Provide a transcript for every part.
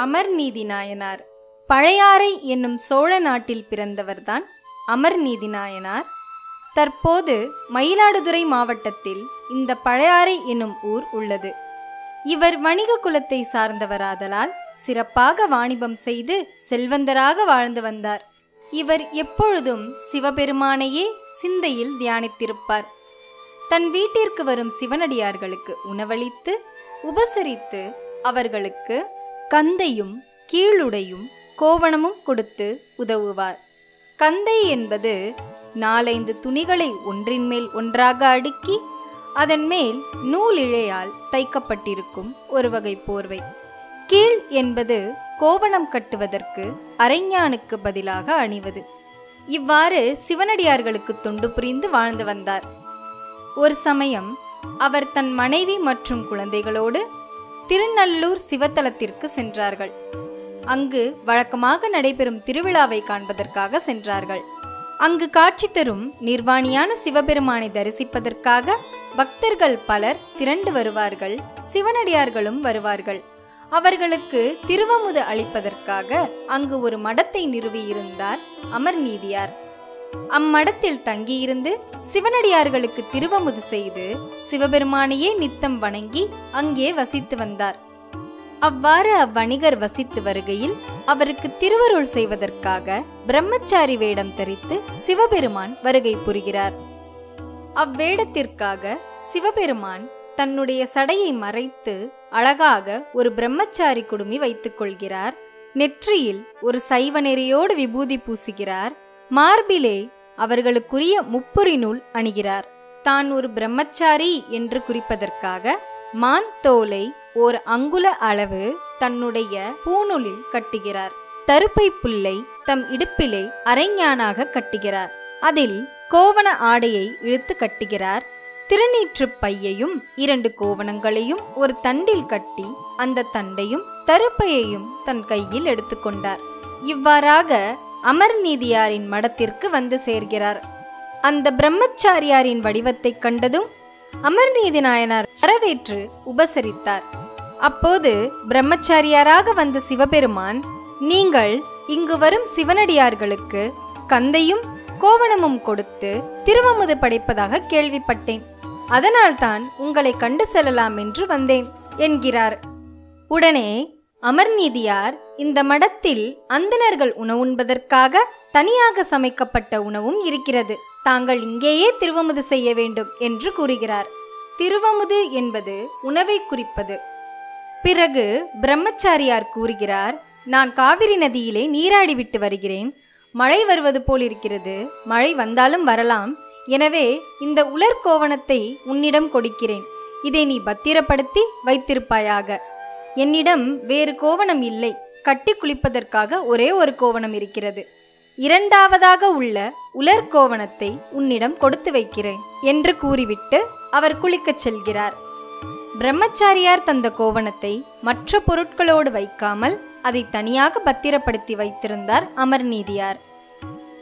அமர்நீதி நாயனார். பழையாறை என்னும் சோழ நாட்டில் பிறந்தவர்தான் அமர்நீதி நாயனார். தற்போது மயிலாடுதுறை மாவட்டத்தில் இந்த பழையாறை என்னும் ஊர் உள்ளது. இவர் வணிக குலத்தை சார்ந்தவராதலால் சிறப்பாக வாணிபம் செய்து செல்வந்தராக வாழ்ந்து வந்தார். இவர் எப்பொழுதும் சிவபெருமானையே சிந்தையில் தியானித்திருப்பார். தன் வீட்டிற்கு வரும் சிவனடியார்களுக்கு உணவளித்து உபசரித்து அவர்களுக்கு கந்தையும் கீழுடையும் கோவணமும் கொடுத்து உதவுவார். கந்தை என்பது நாலைந்து துணிகளை ஒன்றின் மேல் ஒன்றாக அடுக்கி அதன் மேல் நூலிழையால் தைக்கப்பட்டிருக்கும் ஒரு வகை போர்வை. கீழ் என்பது கோவணம் கட்டுவதற்கு அரைஞானுக்கு பதிலாக அணிவது. இவ்வாறு சிவனடியார்களுக்கு தொண்டு புரிந்து வாழ்ந்து வந்தார். ஒரு சமயம் அவர் தன் மனைவி மற்றும் குழந்தைகளோடு திருநல்லூர் சிவத்தலத்திற்கு சென்றார்கள். அங்கு வழக்கமாக நடைபெறும் திருவிழாவை காண்பதற்காக சென்றார்கள். அங்கு காட்சி தரும் நிர்வாணியான சிவபெருமானை தரிசிப்பதற்காக பக்தர்கள் பலர் திரண்டு வருவார்கள் சிவனடியார்களும் வருவார்கள். அவர்களுக்கு திருவமுது அளிப்பதற்காக அங்கு ஒரு மடத்தை நிறுவியிருந்தார் அமர்நீதியார். அம்மடத்தில் தங்கியிருந்து சிவனடியார்களுக்கு திருவமுது செய்து சிவபெருமானையே நித்தம் வணங்கி அங்கே வசித்து வந்தார். அவ்வாறு அவ்வணிகர் வசித்து வருகையில் அவருக்கு திருவருள் செய்வதற்காக பிரம்மச்சாரி வேடம் தரித்து சிவபெருமான் வருகை புரிகிறார். அவ்வேடத்திற்காக சிவபெருமான் தன்னுடைய சடையை மறைத்து அழகாக ஒரு பிரம்மச்சாரி குடுமி வைத்துக் கொள்கிறார். நெற்றியில் ஒரு சைவ நெறியோடு விபூதி பூசுகிறார். மார்பிலே அவர்களுக்குரிய முப்புரி நூல் அணிகிறார். தான் ஒரு பிரம்மச்சாரி என்று குறிப்பதற்காக மான் தோலை ஓர் அங்குல அளவு தன்னுடைய பூநூலில் கட்டுகிறார். தருப்பை புல்லை தம் இடுப்பிலே அரைஞானாக கட்டுகிறார். அதில் கோவண ஆடையை இழுத்து கட்டுகிறார். திருநீற்றுப் பையையும் இரண்டு கோவணங்களையும் ஒரு தண்டில் கட்டி அந்த தண்டையும் தருப்பையையும் தன் கையில் எடுத்துக்கொண்டார் இவ்வாறாக அமர்நீதியாரின் மடத்திற்கு வந்து சேர்கிறார். அந்த பிரம்மச்சாரியாரின் வடிவத்தைக் கண்டதும் அமர்நீதி நாயனார் வரவேற்று உபசரித்தார். அப்போது பிரம்மச்சாரியாராக வந்த சிவபெருமான் நீங்கள் இங்கு வரும் சிவனடியார்களுக்கு கந்தையும் கோவணமும் கொடுத்து திருவமுது படைப்பதாக கேள்விப்பட்டேன். அதனால்தான் உங்களை கண்டு செல்லலாம் என்று வந்தேன் என்கிறார். உடனே அமர்நீதியார் இந்த மடத்தில் அந்தணர்கள் உணவுண்பதற்காக தனியாக சமைக்கப்பட்ட உணவும் இருக்கிறது. தாங்கள் இங்கேயே திருவமுது செய்ய வேண்டும் என்று கூறுகிறார். திருவமுது என்பது உணவை குறிப்பது. பிறகு பிரம்மச்சாரியார் கூறுகிறார் நான் காவிரி நதியிலே நீராடிவிட்டு வருகிறேன். மழை வருவது போல் இருக்கிறது. மழை வந்தாலும் வரலாம். எனவே இந்த உலர் கோவணத்தை உன்னிடம் கொடுக்கிறேன். இதை நீ பத்திரப்படுத்தி வைத்திருப்பாயாக. என்னிடம் வேறு கோவணம் இல்லை. கட்டி குளிப்பதற்காக ஒரே ஒரு கோவணம் இருக்கிறது. இரண்டாவதாக உள்ள உலர் கோவணத்தை உன்னிடம் கொடுத்து வைக்கிறேன் என்று கூறிவிட்டு அவர் குளிக்கச் செல்கிறார். பிரம்மச்சாரியார் தந்த கோவணத்தை மற்ற பொருட்களோடு வைக்காமல் அதை தனியாக பத்திரப்படுத்தி வைத்திருந்தார் அமர்நீதியார்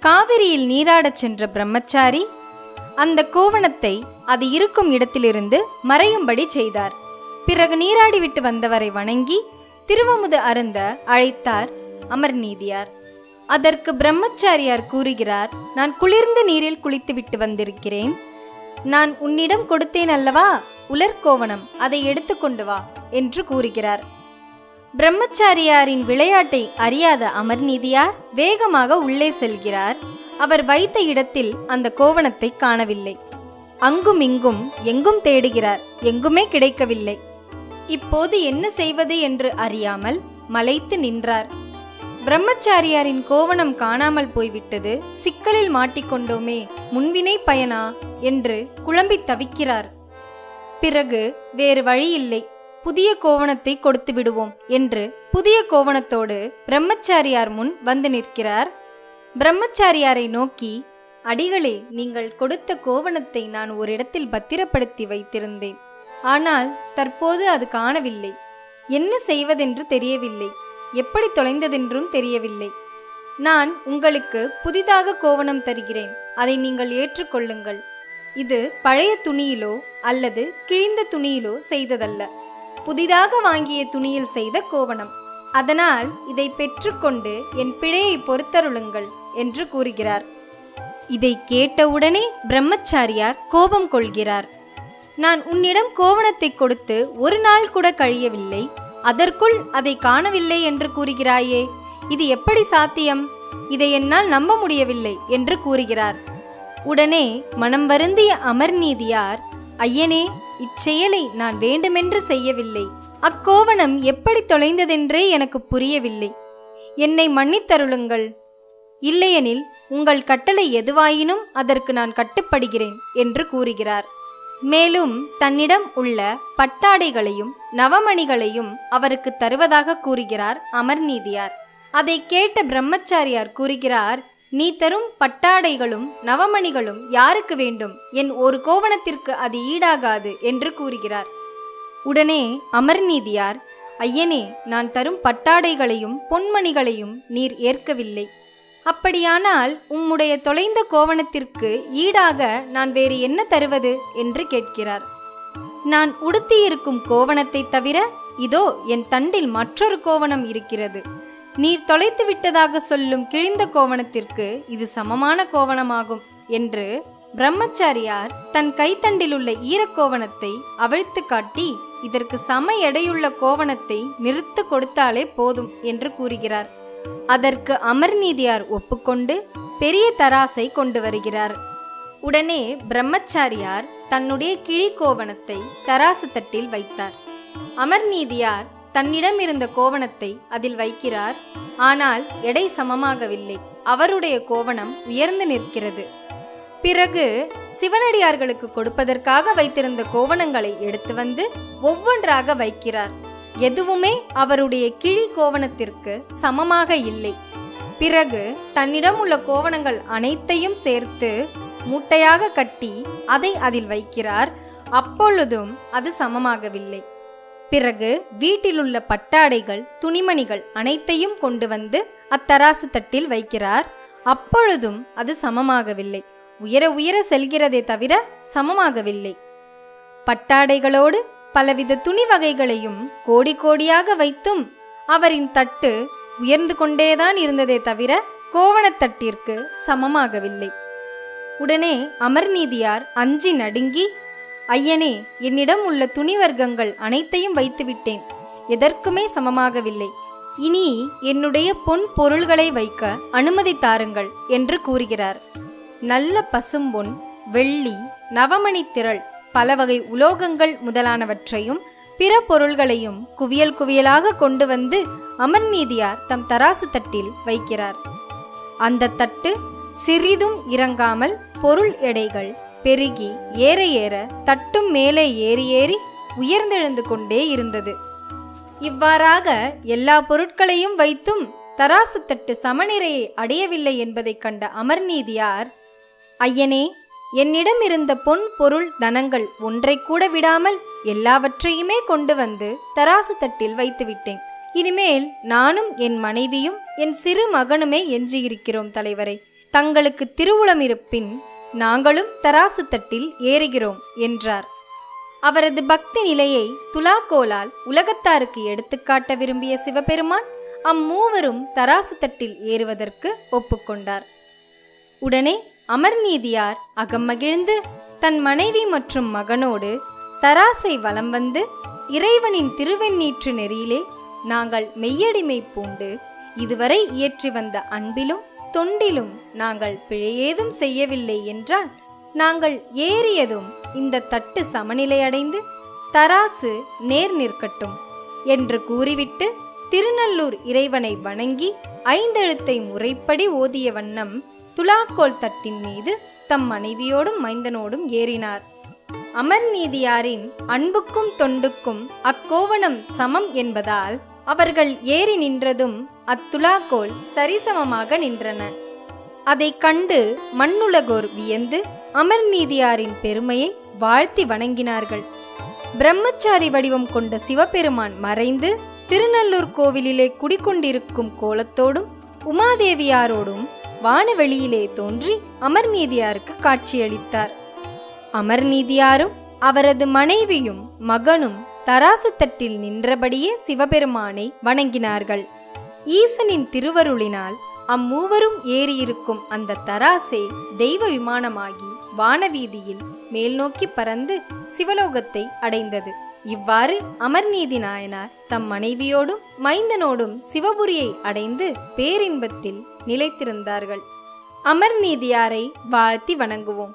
காவிரியில் நீராடச் சென்ற பிரம்மச்சாரி அந்த கோவணத்தை அது இருக்கும் இடத்திலிருந்து மறையும்படி செய்தார். பிறகு நீராடிவிட்டு வந்தவரை வணங்கி திருவமுது அருந்த அழைத்தார் அமர்நீதியார். அதற்கு பிரம்மச்சாரியார் கூறுகிறார் நான் குளிர்ந்த நீரில் குளித்துவிட்டு வந்திருக்கிறேன். நான் உன்னிடம் கொடுத்தேன் அல்லவா? உலர்கோவணம் அதை எடுத்துக்கொண்டு வா என்று கூறுகிறார். பிரம்மச்சாரியாரின் விளையாட்டை அறியாத அமர்நீதியார் வேகமாக உள்ளே செல்கிறார். அவர் வைத்த இடத்தில் அந்த கோவணத்தை காணவில்லை. அங்கும் இங்கும் எங்கும் தேடுகிறார் எங்குமே கிடைக்கவில்லை. இப்போது என்ன செய்வது என்று அறியாமல் மலைத்து நின்றார். பிரம்மச்சாரியாரின் கோவணம் காணாமல் போய்விட்டது. சிக்கலில் மாட்டிக்கொண்டோமே முன்வினை பயனா? என்று குழம்பித் தவிக்கிறார். பிறகு வேறு வழியில்லை. புதிய கோவணத்தை கொடுத்து விடுவோம் என்று புதிய கோவணத்தோடு பிரம்மச்சாரியார் முன் வந்து நிற்கிறார். பிரம்மச்சாரியாரை நோக்கி அடிகளே நீங்கள் கொடுத்த கோவணத்தை நான் ஒரு இடத்தில் பத்திரப்படுத்தி வைத்திருந்தேன். ஆனால் தற்போது அது காணவில்லை. என்ன செய்வதென்று தெரியவில்லை. எப்படி தொலைந்ததென்றும் தெரியவில்லை. நான் உங்களுக்கு புதிதாக கோவணம் தருகிறேன். அதை நீங்கள் ஏற்றுக்கொள்ளுங்கள் இது பழைய துணியிலோ அல்லது கிழிந்த துணியிலோ செய்ததல்ல. புதிதாக வாங்கிய துணியில் செய்த கோவணம். அதனால் இதை பெற்றுக்கொண்டு என் பிழையை பொறுத்தருளுங்கள் என்று கூறுகிறார். இதை கேட்டவுடனே பிரம்மச்சாரியார் கோபம் கொள்கிறார். நான் உன்னிடம் கோவணத்தை கொடுத்து ஒரு நாள் கூட கழியவில்லை. அதற்குள் அதை காணவில்லை என்று கூறுகிறாயே. இது எப்படி சாத்தியம்? இதை என்னால் நம்ப முடியவில்லை என்று கூறுகிறார். உடனே மனம் வருந்திய அமர்நீதியார் ஐயனே இச்செயலை நான் வேண்டுமென்று செய்யவில்லை. அக்கோவணம் எப்படி தொலைந்ததென்றே எனக்கு புரியவில்லை. என்னை மன்னித்தருளுங்கள். இல்லையெனில் உங்கள் கட்டளை எதுவாயினும் அதற்கு நான் கட்டுப்படுகிறேன் என்று கூறுகிறார். மேலும் தன்னிடம் உள்ள பட்டாடைகளையும் நவமணிகளையும் அவருக்கு தருவதாக கூறுகிறார் அமர்நீதியார் அதை கேட்ட பிரம்மச்சாரியார் கூறுகிறார் நீ தரும் பட்டாடைகளும் நவமணிகளும் யாருக்கு வேண்டும்? என் ஒரு கோவணத்திற்கு அது ஈடாகாது என்று கூறுகிறார். உடனே அமர்நீதியார் ஐயனே நான் தரும் பட்டாடைகளையும் பொன்மணிகளையும் நீர் ஏற்கவில்லை. அப்படியானால் உம்முடைய தொலைந்த கோவணத்திற்கு ஈடாக நான் வேறு என்ன தருவது என்று கேட்கிறார். நான் உடுத்தியிருக்கும் கோவணத்தை தவிர இதோ என் தண்டில் மற்றொரு கோவணம் இருக்கிறது. நீர் தொலைத்து விட்டதாக சொல்லும் கிழிந்த கோவணத்திற்கு இது சமமான கோவணமாகும் என்று பிரம்மச்சாரியார் தன் கைத்தண்டில் உள்ள ஈரக்கோவணத்தை அவிழ்த்து காட்டி இதற்கு சம எடையுள்ள கோவணத்தை நிறுத்து கொடுத்தாலே போதும் என்று கூறுகிறார். அதற்கு அமர்நீதியார் ஒப்புக்கொண்டு பெரிய தராசை கொண்டு வருகிறார். உடனே பிரம்மச்சாரியார் தன்னுடைய கிழி கோவணத்தை தராசு தட்டில் வைத்தார். அமர்நீதியார் தன்னிடம் இருந்த கோவணத்தை அதில் வைக்கிறார். ஆனால் எடை சமமாகவில்லை. அவருடைய கோவணம் உயர்ந்து நிற்கிறது. பிறகு சிவனடியார்களுக்கு கொடுப்பதற்காக வைத்திருந்த கோவணங்களை எடுத்து வந்து ஒவ்வொன்றாக வைக்கிறார். எதுவுமே அவருடைய கிழி கோவணத்திற்கு சமமாக இல்லை. பிறகு தன்னிடம் உள்ள கோவணங்கள் அனைத்தையும் சேர்த்து மூட்டையாக கட்டி அதை அதில் வைக்கிறார். அப்பொழுதும் அது சமமாகவில்லை. பிறகு வீட்டிலுள்ள பட்டாடைகள் துணிமணிகள் அனைத்தையும் கொண்டு வந்து அத்தராசு தட்டில் வைக்கிறார். அப்பொழுதும் அது சமமாகவில்லை. உயர உயர செல்கிறதே தவிர சமமாகவில்லை. பட்டாடைகளோடு பலவித துணி வகைகளையும் கோடி கோடியாக வைத்தும் அவரின் தட்டு உயர்ந்து கொண்டேதான் இருந்ததே தவிர கோவணத்தட்டிற்கு சமமாகவில்லை. உடனே அமர்நீதியார் அஞ்சி நடுங்கி ஐயனே என்னிடம் உள்ள துணி வர்க்கங்கள் அனைத்தையும் வைத்துவிட்டேன். எதற்குமே சமமாகவில்லை. இனி என்னுடைய பொன் பொருள்களை வைக்க அனுமதி தாருங்கள் என்று கூறுகிறார். நல்ல பசும்பொன் வெள்ளி நவமணி திரள் பல வகை உலோகங்கள் முதலானவற்றையும் பிற பொருள்களையும் குவியல் குவியலாக கொண்டு வந்து அமர்நீதியார் தம் தராசு தட்டில் வைக்கிறார். அந்த தட்டு சிறிதும் இறங்காமல் பொருள் எடைகள் பெருகி ஏற ஏற தட்டும் மேலே ஏறி ஏறி உயர்ந்தெழுந்து கொண்டே இருந்தது. இவ்வாறாக எல்லா பொருட்களையும் வைத்தும் தராசு தட்டு சமநிலையை அடையவில்லை என்பதைக் கண்ட அமர்நீதியார் ஐயனே என்னிடம் இருந்த பொன் பொருள் தனங்கள் ஒன்றை கூட விடாமல் எல்லாவற்றையுமே கொண்டு வந்து தராசு தட்டில் வைத்துவிட்டேன் இனிமேல் நானும் என் மனைவியும் என் சிறு மகனுமே எஞ்சியிருக்கிறோம் தலைவரை. தங்களுக்கு திருவுளம் இருப்பின் நாங்களும் தராசு தட்டில் ஏறுகிறோம் என்றார். அவரது பக்தி நிலையை துலாக்கோலால் உலகத்தாருக்கு எடுத்துக்காட்ட விரும்பிய சிவபெருமான் அம்மூவரும் தராசு தட்டில் ஏறுவதற்கு ஒப்புக்கொண்டார். உடனே அமர்நீதியார் அகம்மகிழ்ந்து தன் மனைவி மற்றும் மகனோடு தராசை வலம் வந்து இறைவனின் திருவெண்ணீற்று நெறியிலே நாங்கள் மெய்யடிமை பூண்டு இதுவரை இயற்றி வந்த அன்பிலும் தொண்டிலும் நாங்கள் பிழையேதும் செய்யவில்லை என்றால் நாங்கள் ஏறியதும் இந்த தட்டு சமநிலையடைந்து தராசு நேர் நிற்கட்டும் என்று கூறிவிட்டு திருநல்லூர் இறைவனை வணங்கி ஐந்தெழுத்தை முறைப்படி ஓதிய வண்ணம் துலாக்கோல் தட்டின் மீது தம் மனைவியோடும் மைந்தனோடும் ஏறினார். அமர்நீதியாரின் அன்புக்கும் தொண்டுக்கும் அக்கோவணம் சமம் என்பதால் அவர்கள் ஏறி நின்றதும் அத்துலாக்கோல் சரிசமமாக நின்றன. அதைக் கண்டு மண்ணுலகோர் வியந்து அமர்நீதியாரின் பெருமையை வாழ்த்தி வணங்கினார்கள். பிரம்மச்சாரி வடிவம் கொண்ட சிவபெருமான் மறைந்து திருநல்லூர் கோவிலிலே குடிக்கொண்டிருக்கும் கோலத்தோடும் உமாதேவியாரோடும் வானவெளியிலே தோன்றி அமர்நீதியாருக்கு காட்சியளித்தார். அமர்நீதியாரும் அவரது மனைவியும் மகனும் தராசு தட்டில் நின்றபடியே சிவபெருமானை வணங்கினார்கள். ஈசனின் திருவருளினால் அம்மூவரும் ஏறியிருக்கும் அந்த தராசே தெய்வ விமானமாகி வானவீதியில் மேல்நோக்கி பறந்து சிவலோகத்தை அடைந்தது. இவ்வாறு அமர்நீதி நாயனார் தம் மனைவியோடும் மைந்தனோடும் சிவபுரியை அடைந்து பேரின்பத்தில் நிலைத்திருந்தார்கள். அமர்நீதியாரை வாழ்த்தி வணங்குவோம்.